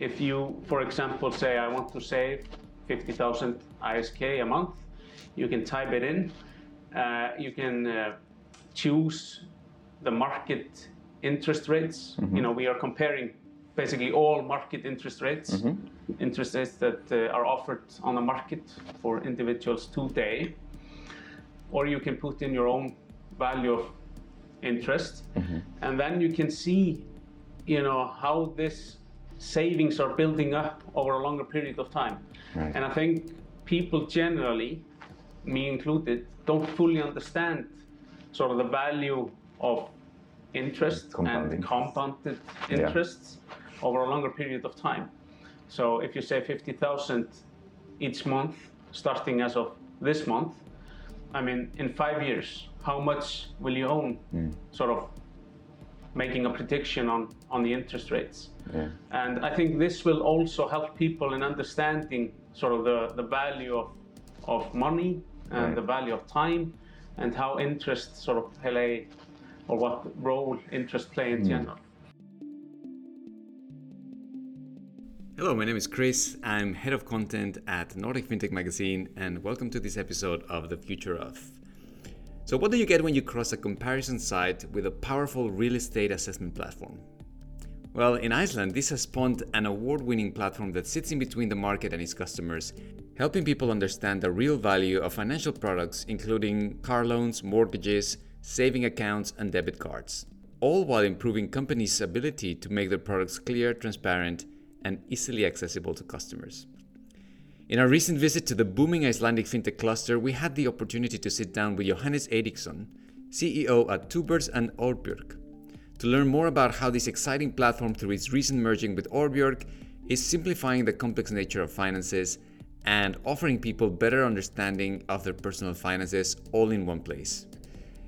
if you, for example, say I want to save 50,000 ISK a month, you can type it in. Uh, you can uh, choose the market interest rates. You know, we are comparing basically all market interest rates, interest rates that uh, are offered on the market for individuals today. Or you can put in your own value of interest, and then you can see, you know, how this savings are building up over a longer period of time. Right. And I think people generally, me included, don't fully understand sort of the value of interest and compounded Yeah. interests over a longer period of time. So if you say 50,000 each month, starting as of this month, I mean, in five years, how much will you own? Hmm. Sort of making a prediction on, on the interest rates. Yeah. And I think this will also help people in understanding sort of the, the value of, of money and Right. the value of time and how interest sort of play or what role interest play in hmm. general. Hello, my name is Chris. I'm head of content at Nordic FinTech Magazine, and welcome to this episode of The Future of. So, what do you get when you cross a comparison site with a powerful real estate assessment platform? Well, in Iceland, this has spawned an award winning platform that sits in between the market and its customers, helping people understand the real value of financial products, including car loans, mortgages, saving accounts, and debit cards, all while improving companies' ability to make their products clear, transparent, and easily accessible to customers. In our recent visit to the booming Icelandic fintech cluster, we had the opportunity to sit down with Johannes Eiriksson, CEO at Two Birds and Aurbjörg, to learn more about how this exciting platform, through its recent merging with Aurbjörg, is simplifying the complex nature of finances and offering people better understanding of their personal finances all in one place.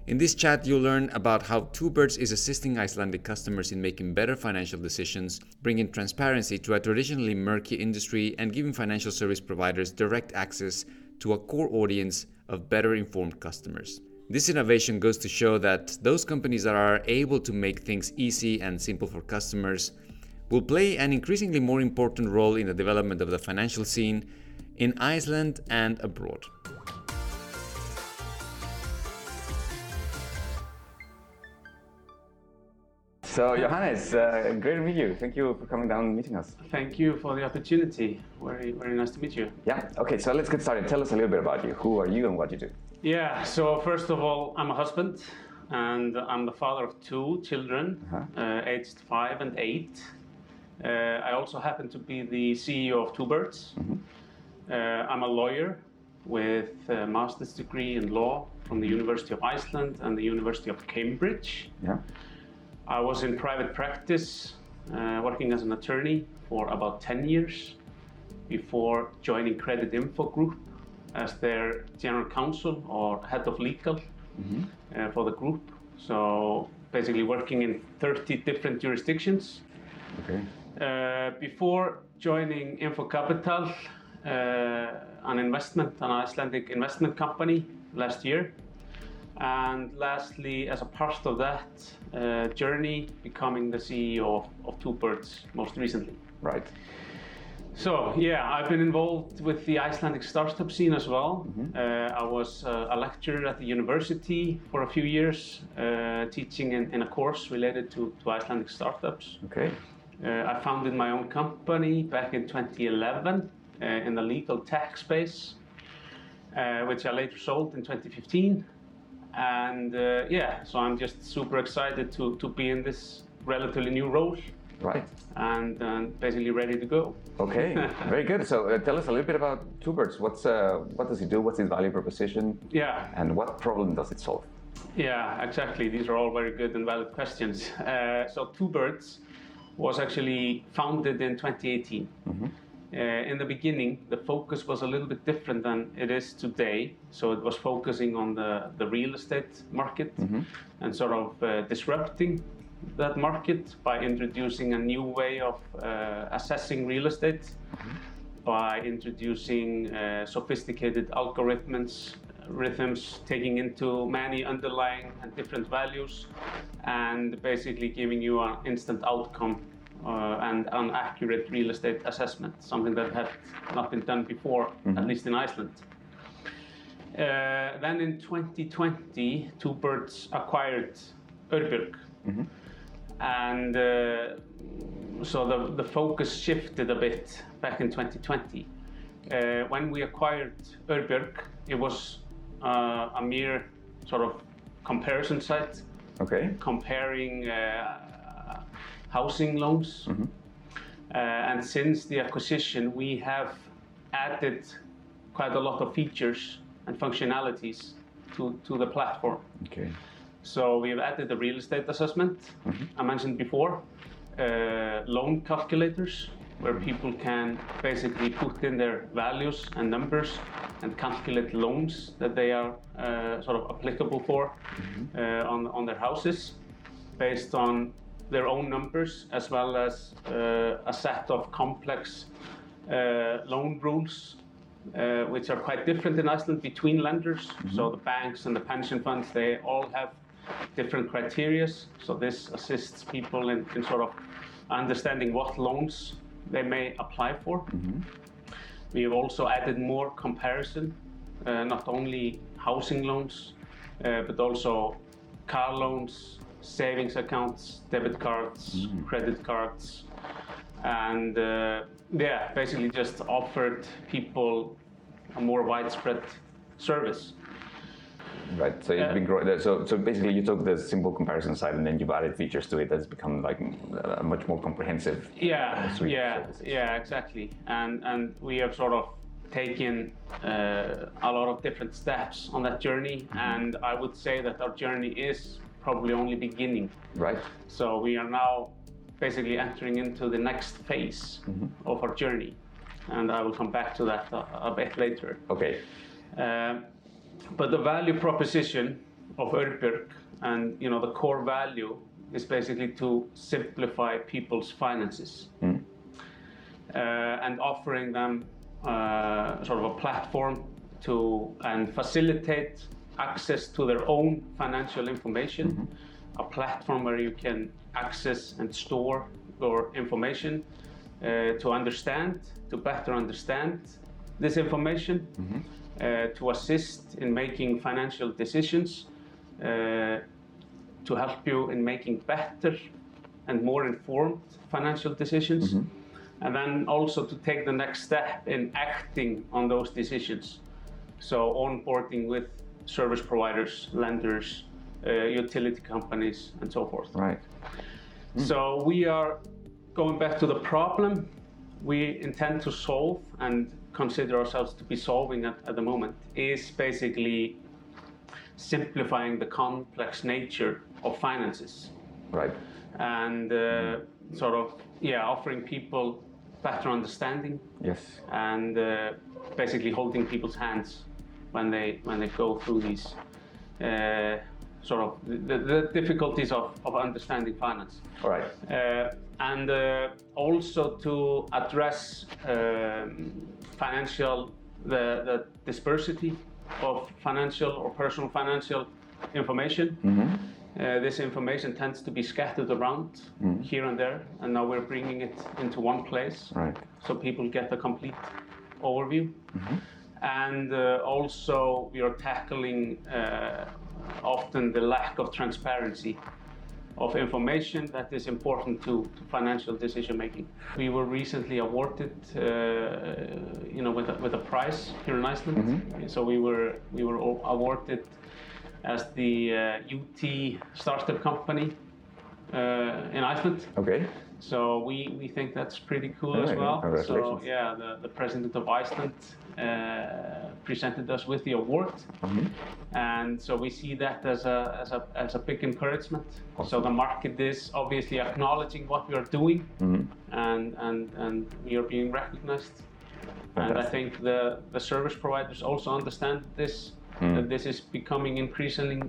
In this chat, you'll learn about how Two is assisting Icelandic customers in making better financial decisions, bringing transparency to a traditionally murky industry, and giving financial service providers direct access to a core audience of better informed customers. This innovation goes to show that those companies that are able to make things easy and simple for customers will play an increasingly more important role in the development of the financial scene in Iceland and abroad. So, Johannes, uh, great to meet you. Thank you for coming down and meeting us. Thank you for the opportunity. Very, very nice to meet you. Yeah, okay, so let's get started. Tell us a little bit about you. Who are you and what you do? Yeah, so first of all, I'm a husband and I'm the father of two children, uh, aged five and eight. Uh, I also happen to be the CEO of Two Birds. Uh, I'm a lawyer with a master's degree in law from the University of Iceland and the University of Cambridge. Yeah. I was in private practice, uh, working as an attorney for about 10 years before joining Creditinfo Group as their general counsel or head of legal uh, for the group. So basically working in 30 different jurisdictions. Okay. Uh, before joining Info Capital, uh, an investment, an Icelandic investment company last year. And lastly, as a part of that uh, journey, becoming the CEO of, of Two Birds most recently. Right. So yeah, I've been involved with the Icelandic startup scene as well. Uh, I was uh, a lecturer at the university for a few years, uh, teaching in, in a course related to, to Icelandic startups. Okay. Uh, I founded my own company back in 2011 uh, in the legal tech space, uh, which I later sold in 2015. And uh, yeah, so I'm just super excited to, to be in this relatively new role Right. and, and basically ready to go. Okay. Very good. So, uh, tell us a little bit about Two Birds. What's uh, what does it do? What's its value proposition? Yeah, And what problem does it solve? yeah, exactly. These are all very good and valid questions. Uh, so, Two Birds was actually founded in 2018. Uh, in the beginning, the focus was a little bit different than it is today. So, it was focusing on the, the real estate market and sort of uh, disrupting that market by introducing a new way of uh, assessing real estate by introducing uh, sophisticated algorithms, rhythms, taking into many underlying and different values, and basically giving you an instant outcome uh, and an accurate real estate assessment, something that had not been done before, at least in Iceland. Uh, then in 2020, Two Birds acquired Aurbjörg. And uh, so the, the focus shifted a bit back in 2020. Uh, when we acquired Aurbjörg, it was uh, a mere sort of comparison site Okay. comparing uh, housing loans. Uh, and since the acquisition, we have added quite a lot of features and functionalities to, to the platform. Okay. So we have added the real estate assessment I mentioned before, uh, loan calculators where people can basically put in their values and numbers and calculate loans that they are uh, sort of applicable for uh, on, on their houses based on their own numbers as well as uh, a set of complex uh, loan rules uh, which are quite different in Iceland between lenders. So the banks and the pension funds, they all have different criteria. So this assists people in, in sort of understanding what loans they may apply for. We have also added more comparison, uh, not only housing loans, uh, but also car loans, savings accounts, debit cards, credit cards, and uh, yeah, basically just offered people a more widespread service. Right. So it's been growing. So, so basically, you took the simple comparison side, and then you've added features to it that's become like a much more comprehensive. Yeah, suite yeah, yeah, exactly. And and we have sort of taken uh, a lot of different steps on that journey, and I would say that our journey is probably only beginning. Right. So we are now basically entering into the next phase of our journey, and I will come back to that a, a bit later. Okay. Um, but the value proposition of Aurbjörg and you know the core value is basically to simplify people's finances uh, and offering them uh, sort of a platform to and facilitate access to their own financial information, a platform where you can access and store your information uh, to understand, to better understand this information, uh, to assist in making financial decisions, uh, to help you in making better and more informed financial decisions, and then also to take the next step in acting on those decisions. So, onboarding with service providers, lenders, uh, utility companies, and so forth. Right. So we are going back to the problem we intend to solve and consider ourselves to be solving at, at the moment is basically simplifying the complex nature of finances Right. and uh, sort of yeah offering people better understanding Yes. and uh, basically holding people's hands when they when they go through these uh, sort of the, the difficulties of, of understanding finance All right. uh, and uh, also to address um, financial the, the dispersity of financial or personal financial information. Uh, this information tends to be scattered around here and there, and now we're bringing it into one place Right. so people get a complete overview. And uh, also, we are tackling uh, often the lack of transparency of information that is important to, to financial decision making. We were recently awarded, uh, you know, with a, with a prize here in Iceland. So we were we were awarded as the uh, UT startup company in Iceland. Okay. So we, we think that's pretty cool as well. So yeah, the, the president of Iceland uh, presented us with the award, Mm-hmm. and so we see that as a as a as a big encouragement. So the market is obviously acknowledging what we are doing, Mm-hmm. and and and we are being recognized. And I think the the service providers also understand this Hmm. that this is becoming increasingly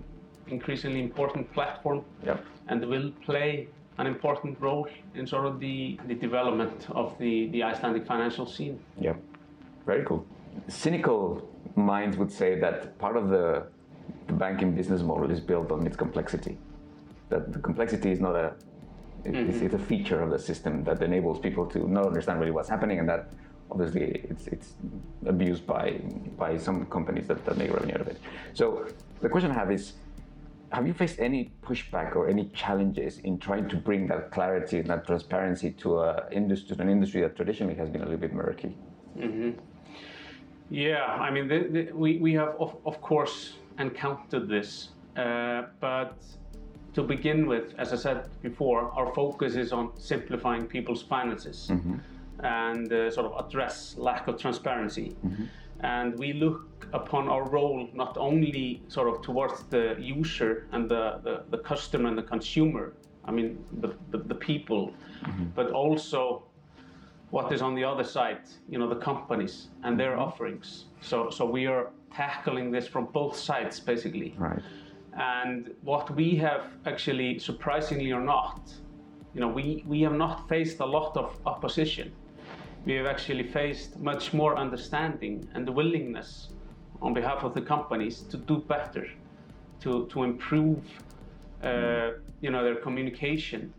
increasingly important platform Yep. and will play an important role in sort of the, the development of the, the Icelandic financial scene. Yep. Very cool. Cynical minds would say that part of the, the banking business model is built on its complexity. That the complexity is not a It, it's, mm-hmm. it's a feature of the system that enables people to not understand really what's happening, and that obviously it's, it's abused by by some companies that, that make revenue out of it. So the question I have is, have you faced any pushback or any challenges in trying to bring that clarity and that transparency to, a industry, an industry that traditionally has been a little bit murky? Yeah, I mean, the, the, we, we have, of, of course, encountered this. Uh, but to begin with, as I said before, our focus is on simplifying people's finances and uh, sort of address lack of transparency. And we look upon our role not only sort of towards the user and the, the, the customer and the consumer, I mean, the, the, the people, mm-hmm. but also what is on the other side, you know, the companies and their mm-hmm. offerings. So, so we are tackling this from both sides, basically. Right. And what we have actually, surprisingly or not, you know, we, we have not faced a lot of opposition. We have actually faced much more understanding and the willingness on behalf of the companies to do better, to, to improve, uh, you know, their communication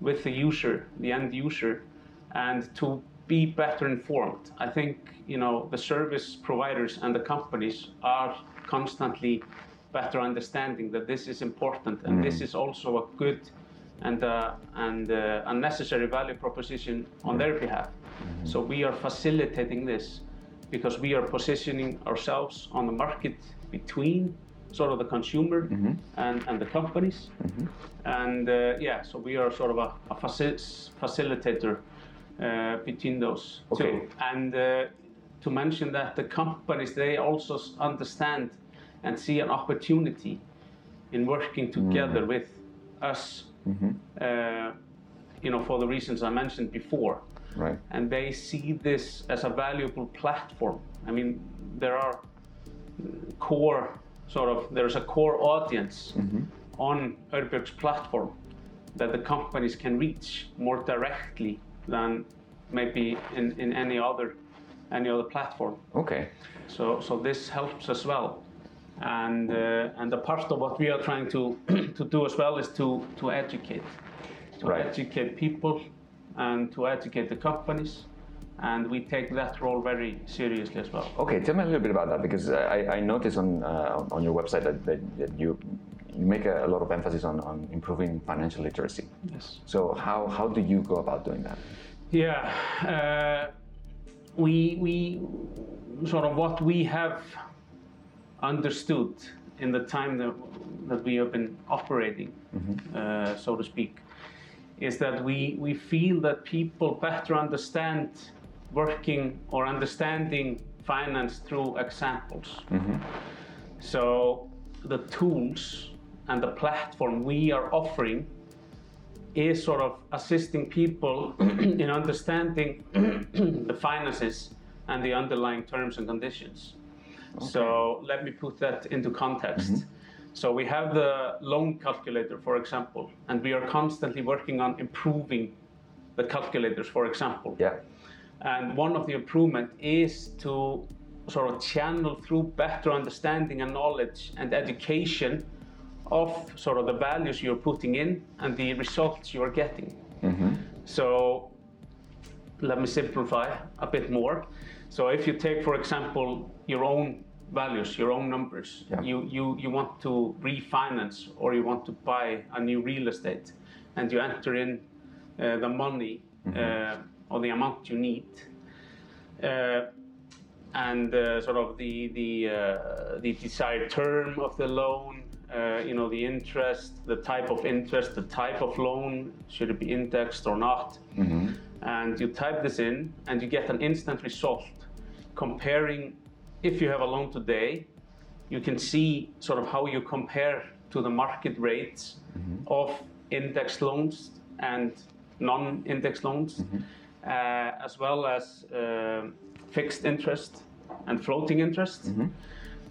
with the user, the end user, and to be better informed. I think, you know, the service providers and the companies are constantly better understanding that this is important and this is also a good and, uh, and uh, a necessary value proposition on their behalf. So we are facilitating this because we are positioning ourselves on the market between sort of the consumer and, and the companies. And uh, yeah, so we are sort of a, a faci- facilitator uh, between those Okay. two. And uh, to mention that the companies, they also understand and see an opportunity in working together with us, uh, you know, for the reasons I mentioned before. Right. And they see this as a valuable platform. I mean, there are core, sort of, there's a core audience on Aurbjörg's platform that the companies can reach more directly than maybe in, in any other any other platform. Okay. So, so this helps as well. And, uh, and a part of what we are trying to, to do as well is to, to educate. To Right. educate people and to educate the companies. And we take that role very seriously as well. Okay, tell me a little bit about that because I, I noticed on uh, on your website that, that, that you you make a, a lot of emphasis on, on improving financial literacy. Yes. So how, how do you go about doing that? Yeah, uh, we we sort of what we have understood in the time that that we have been operating, uh, so to speak, is that we we feel that people better understand working or understanding finance through examples. Mm-hmm. So the tools and the platform we are offering is sort of assisting people in understanding the finances and the underlying terms and conditions. So let me put that into context. Mm-hmm. So we have the loan calculator, for example, and we are constantly working on improving the calculators, for example. Yeah. And one of the improvement is to sort of channel through better understanding and knowledge and education of sort of the values you're putting in and the results you are getting. Mm-hmm. So let me simplify a bit more. So if you take, for example, your own values, your own numbers, Yeah. you, you, you want to refinance or you want to buy a new real estate and you enter in uh, the money uh, or the amount you need. Uh, and uh, sort of the the uh, the desired term of the loan, uh, you know, the interest, the type of interest, the type of loan, should it be indexed or not? And you type this in, and you get an instant result comparing. If you have a loan today, you can see sort of how you compare to the market rates of index loans and non-index loans, uh, as well as um fixed interest and floating interest.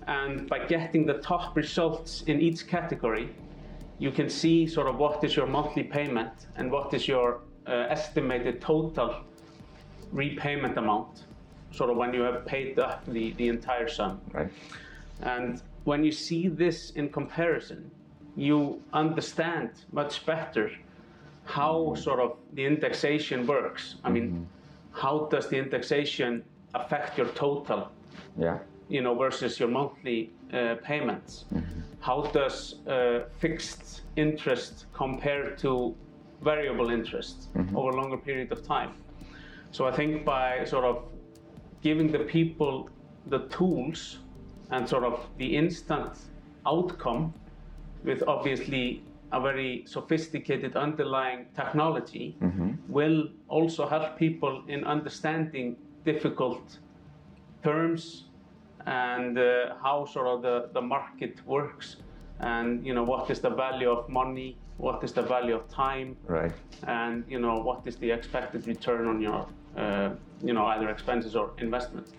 And by getting the top results in each category, you can see sort of what is your monthly payment and what is your uh, estimated total repayment amount, sort of when you have paid up the, the entire sum. Right. And when you see this in comparison, you understand much better how sort of the indexation works. I mean, how does the indexation affect your total? Yeah. you know, versus your monthly uh, payments. How does uh, fixed interest compare to variable interest over a longer period of time? So I think by sort of giving the people the tools and sort of the instant outcome with obviously a very sophisticated underlying technology will also help people in understanding difficult terms and uh, how sort of the, the market works and you know what is the value of money what is the value of time Right. and you know what is the expected return on your uh, you know either expenses or investments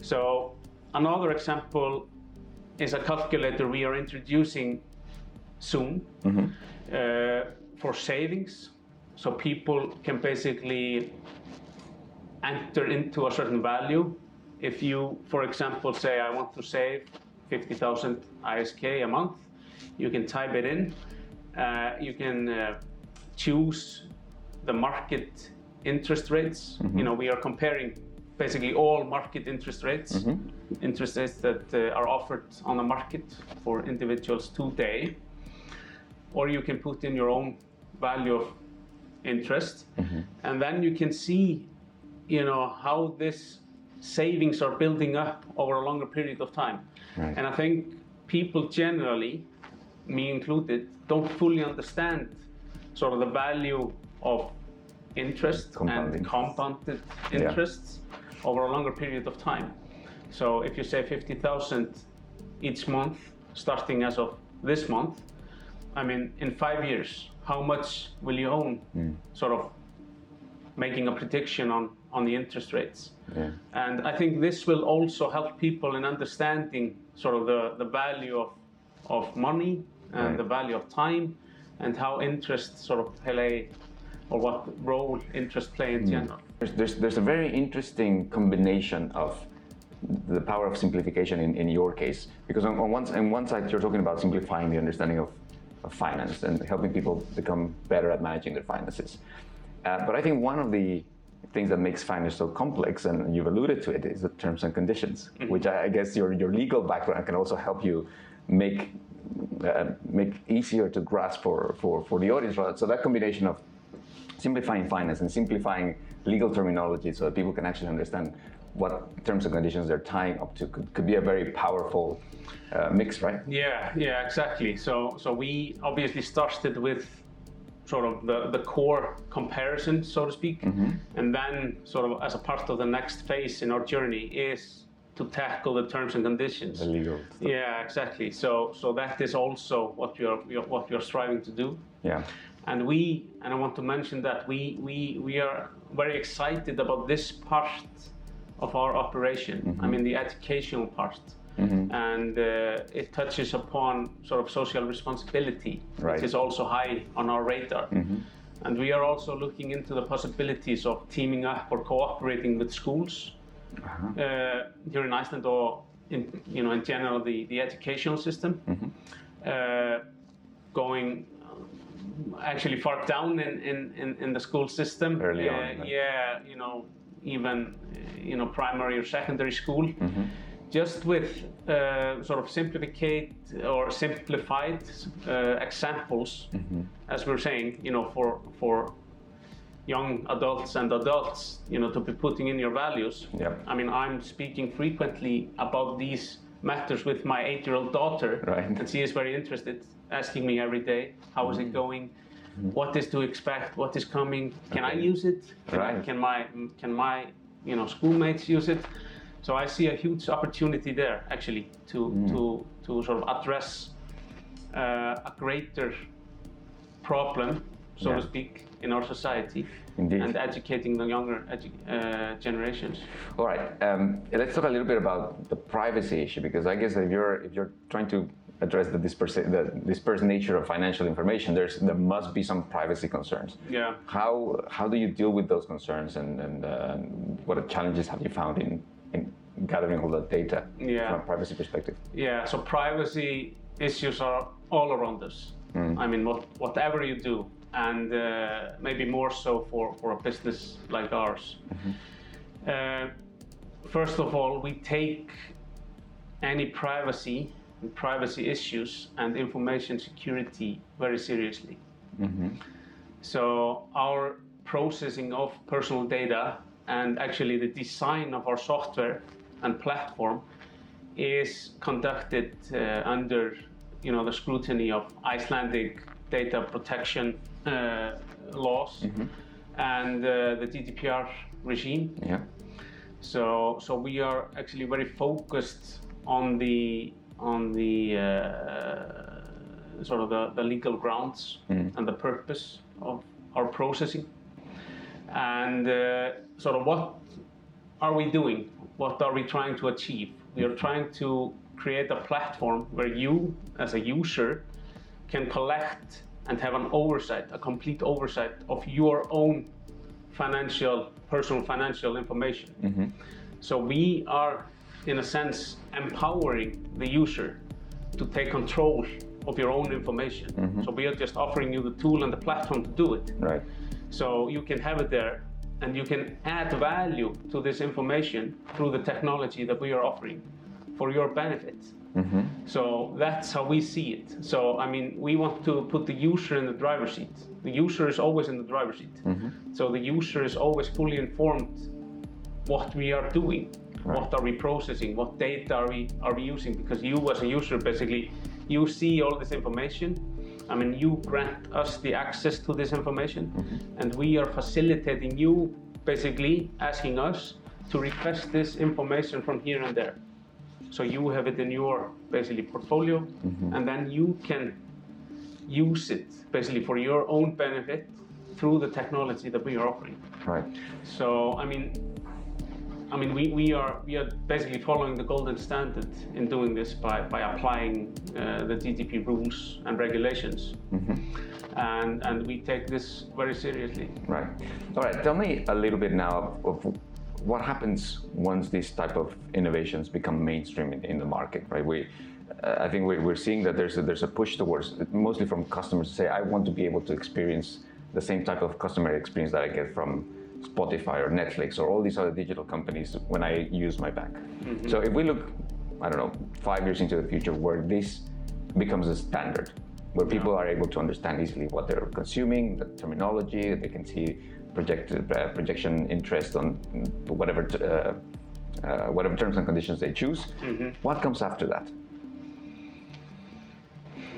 so another example is a calculator we are introducing soon uh, for savings so people can basically enter into a certain value. If you, for example, say I want to save 50,000 ISK a month, you can type it in. Uh, you can uh, choose the market interest rates. Mm-hmm. You know, we are comparing basically all market interest rates, mm-hmm. interest rates that uh, are offered on the market for individuals today. Or you can put in your own value of interest, mm-hmm. and then you can see you know how this savings are building up over a longer period of time Right. and i think people generally me included don't fully understand sort of the value of interest Compound and compounded Yeah. interests over a longer period of time so if you say 50000 each month starting as of this month i mean in five years how much will you own hmm. sort of making a prediction on, on the interest rates. Yeah. And I think this will also help people in understanding sort of the, the value of, of money and Right. the value of time and how interest sort of play or what role interest play in general. There's, there's, there's a very interesting combination of the power of simplification in, in your case. Because on, on, one, on one side, you're talking about simplifying the understanding of, of finance and helping people become better at managing their finances. Uh, but I think one of the things that makes finance so complex, and you've alluded to it, is the terms and conditions, which I, I guess your, your legal background can also help you make uh, make easier to grasp for, for, for the audience. So that combination of simplifying finance and simplifying legal terminology so that people can actually understand what terms and conditions they're tying up to could, could be a very powerful uh, mix, right? Yeah, yeah, exactly. So, so we obviously started with sort of the, the core comparison, so to speak, and then sort of as a part of the next phase in our journey is to tackle the terms and conditions. The legal stuff. Yeah, exactly. So, so that is also what you're, we are- what you're striving to do. Yeah. And we, and I want to mention that we we we are very excited about this part of our operation. I mean, the educational part. And uh, it touches upon sort of social responsibility, Right. which is also high on our radar. And we are also looking into the possibilities of teaming up or cooperating with schools uh, here in Iceland or in, you know, in general, the, the educational system. Uh, going actually far down in, in, in, in the school system. Early Uh, on, right. Yeah, you know, even you know primary or secondary school. Mm-hmm. Just with uh, sort of simplificate or simplified uh, examples, Mm-hmm. as we're saying, you know, for for young adults and adults, you know, to be putting in your values. Yep. I mean, I'm speaking frequently about these matters with my eight-year-old daughter, Right. and she is very interested, asking me every day, how is it going? What is to expect? What is coming? Can I use it? Can, I- can my can my you know schoolmates use it? So I see a huge opportunity there actually to Mm. to to sort of address uh, a greater problem, so Yeah. to speak, in our society, Indeed. and educating the younger edu- uh, generations. All right. Um, let's talk a little bit about the privacy issue because I guess if you're if you're trying to address the dispersed, the dispersed nature of financial information, there's there must be some privacy concerns. Yeah. How how do you deal with those concerns and and uh, what challenges have you found in in gathering all that data Yeah. from a privacy perspective? Yeah, so privacy issues are all around us. I mean, what, whatever you do, and uh, maybe more so for, for a business like ours. Uh, first of all, we take any privacy and privacy issues and information security very seriously. So our processing of personal data and actually the design of our software and platform is conducted uh, under you know the scrutiny of Icelandic data protection uh, laws and uh, the GDPR regime. Yeah. So, so we are actually very focused on the on the uh, sort of the, the legal grounds and the purpose of our processing, and uh, sort of what are we doing? What are we trying to achieve? We are trying to create a platform where you, as a user, can collect and have an oversight, a complete oversight of your own financial, personal financial information. So we are, in a sense, empowering the user to take control of your own information. Mm-hmm. So we are just offering you the tool and the platform to do it. Right. So you can have it there and you can add value to this information through the technology that we are offering for your benefit. Mm-hmm. So that's how we see it. So, I mean, we want to put the user in the driver's seat. The user is always in the driver's seat. Mm-hmm. So the user is always fully informed what we are doing, what are we processing, what data are we are we using? Because you, as a user, basically, you see all this information. I mean, you grant us the access to this information, mm-hmm. and we are facilitating you, basically asking us to request this information from here and there. So you have it in your basically portfolio, mm-hmm. and then you can use it basically for your own benefit through the technology that we are offering. Right. So I mean, I mean, we, we are we are basically following the golden standard in doing this by by applying uh, the GDPR rules and regulations, and and we take this very seriously. Right. All right. Tell me a little bit now of what happens once these type of innovations become mainstream in, in the market, right? We, uh, I think we're, we're seeing that there's a, there's a push towards, mostly from customers to say, I want to be able to experience the same type of customer experience that I get from Spotify or Netflix or all these other digital companies when I use my bank. So if we look, I don't know, five years into the future where this becomes a standard, where people are able to understand easily what they're consuming, the terminology, they can see projected uh, projection interest on whatever t- uh, uh, whatever terms and conditions they choose. What comes after that?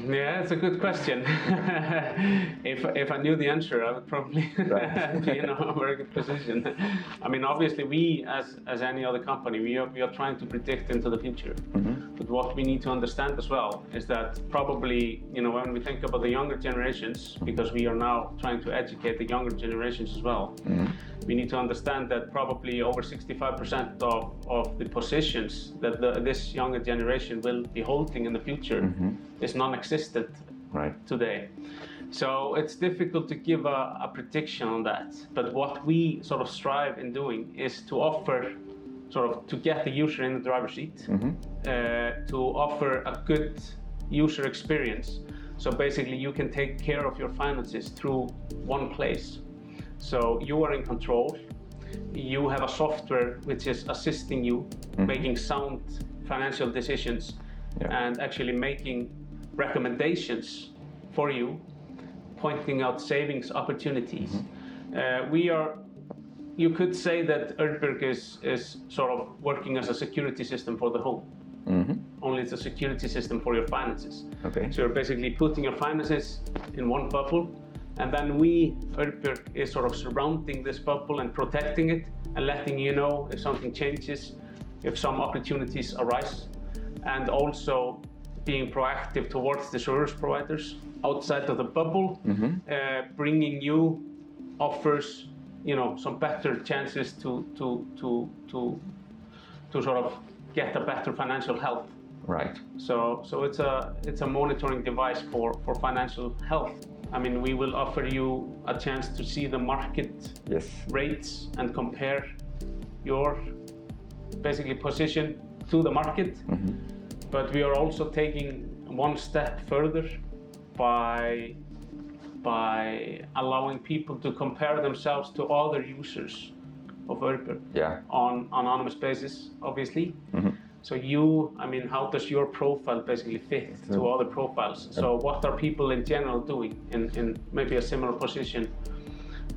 Yeah, it's a good question. if, if I knew the answer, I would probably Right. be in a very good position. I mean, obviously, we as, as any other company, we are, we are trying to predict into the future. Mm-hmm. But what we need to understand as well is that probably, you know, when we think about the younger generations, because we are now trying to educate the younger generations as well, mm-hmm. we need to understand that probably over 65% of, of the positions that the, this younger generation will be holding in the future mm-hmm. is non-existent Right. today. So it's difficult to give a, a prediction on that. But what we sort of strive in doing is to offer, sort of, to get the user in the driver's seat, uh, to offer a good user experience. So basically, you can take care of your finances through one place. So you are in control. You have a software which is assisting you making sound financial decisions Yeah. and actually making recommendations for you, pointing out savings opportunities. Uh, we are, you could say that Aurbjörg is, is sort of working as a security system for the home. Only it's a security system for your finances. Okay. So you're basically putting your finances in one bubble, and then we, Aurbjörg, is sort of surrounding this bubble and protecting it and letting you know if something changes, if some opportunities arise, and also being proactive towards the service providers outside of the bubble, uh, bringing you offers, you know, some better chances to to to to to sort of get a better financial health. Right. So, so it's a it's a monitoring device for, for financial health. I mean, we will offer you a chance to see the market Yes. rates and compare your basically position to the market. But we are also taking one step further by by allowing people to compare themselves to other users of Aurbjörg Yeah. on anonymous basis, obviously. Mm-hmm. So you, I mean, how does your profile basically fit to other profiles? So what are people in general doing in, in maybe a similar position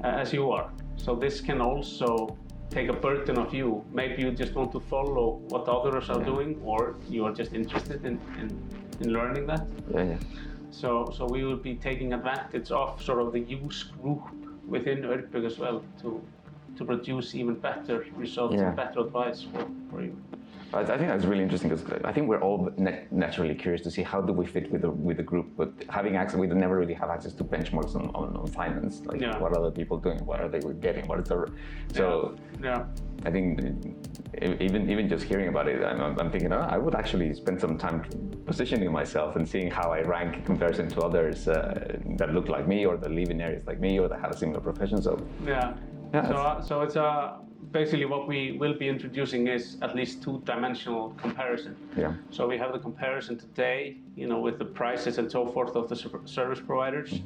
uh, as you are? So this can also take a burden of you. Maybe you just want to follow what others are doing, or you are just interested in, in, in learning that. Yeah, yeah. So, so we will be taking advantage of sort of the use group within Aurbjörg as well to to produce even better results Yeah. and better advice for, for you. I I think that's really interesting because I think we're all nat- naturally curious to see how do we fit with the with the group, but having access, we never really have access to benchmarks on, on, on finance. Like Yeah. what are other people doing? What are they getting? What is the so? Yeah. I think even even just hearing about it, I'm, I'm thinking oh, I would actually spend some time positioning myself and seeing how I rank in comparison to others uh, that look like me or that live in areas like me or that have a similar profession. So Yeah. Yeah, so, uh, so it's uh, basically what we will be introducing is at least two-dimensional comparison. yeah, So we have the comparison today, you know, with the prices and so forth of the service providers,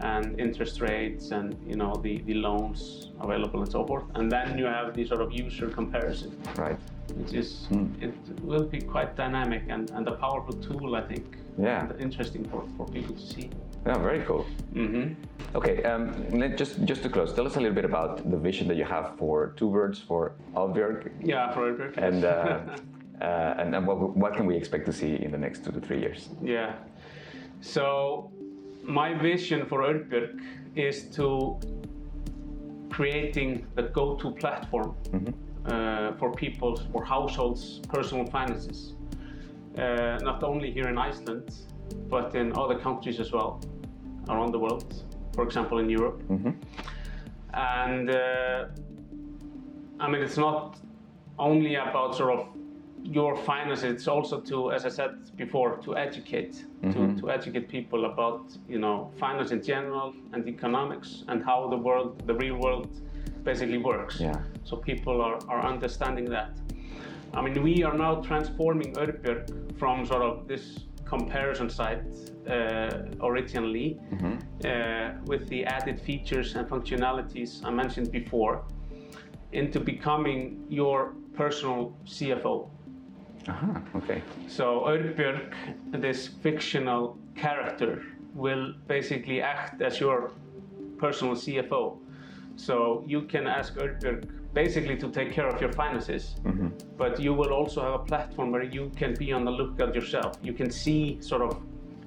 and interest rates, and you know the, the loans available and so forth. And then you have the sort of user comparison, right. which is it will be quite dynamic and, and a powerful tool, I think. Yeah. And interesting for, for people to see. Yeah, very cool. hmm Okay, um, just just to close, tell us a little bit about the vision that you have for Two Birds, for Albjörg, Yeah, for Aurbjörg. and uh, uh, and, and what, what can we expect to see in the next two to three years? Yeah. So my vision for Aurbjörg is to creating the go-to platform uh, for people, for households' personal finances. Uh, not only here in Iceland, but in other countries as well, around the world. For example, in Europe. And uh, I mean, it's not only about sort of your finances. It's also to, as I said before, to educate, to, to educate people about you know finance in general and economics and how the world, the real world, basically works. Yeah. So people are, are understanding that. I mean, we are now transforming Aurbjörg from sort of this comparison site uh, originally uh, with the added features and functionalities I mentioned before into becoming your personal CFO. Aha, okay. So Aurbjörg, this fictional character, will basically act as your personal CFO. So you can ask Aurbjörg basically to take care of your finances, but you will also have a platform where you can be on the lookout yourself. You can see sort of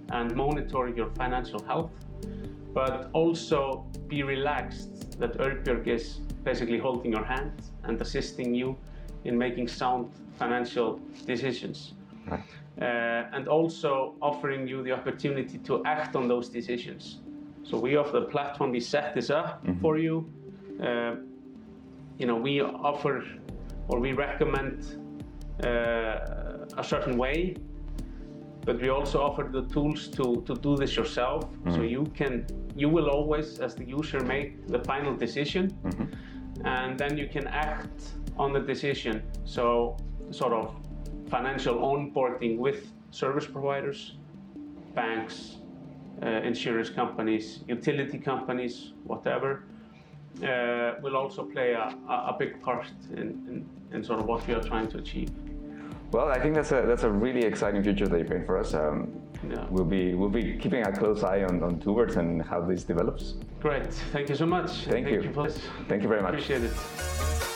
and monitor your financial health, but also be relaxed that Aurbjörg is basically holding your hand and assisting you in making sound financial decisions. Right. Uh, and also offering you the opportunity to act on those decisions. So we offer the platform, we set this up for you. Uh, you know, we offer or we recommend uh, a certain way, but we also offer the tools to, to do this yourself. So you can, you will always, as the user, make the final decision, and then you can act on the decision. So sort of financial onboarding with service providers, banks, uh, insurance companies, utility companies, whatever, uh, will also play a, a big part in, in, in sort of what we are trying to achieve. Well, I think that's a that's a really exciting future that you paint for us. Um, Yeah. We'll be we'll be keeping a close eye on, on Two Birds and how this develops. Great. Thank you so much. Thank you. you for this. Thank you very much. Appreciate it.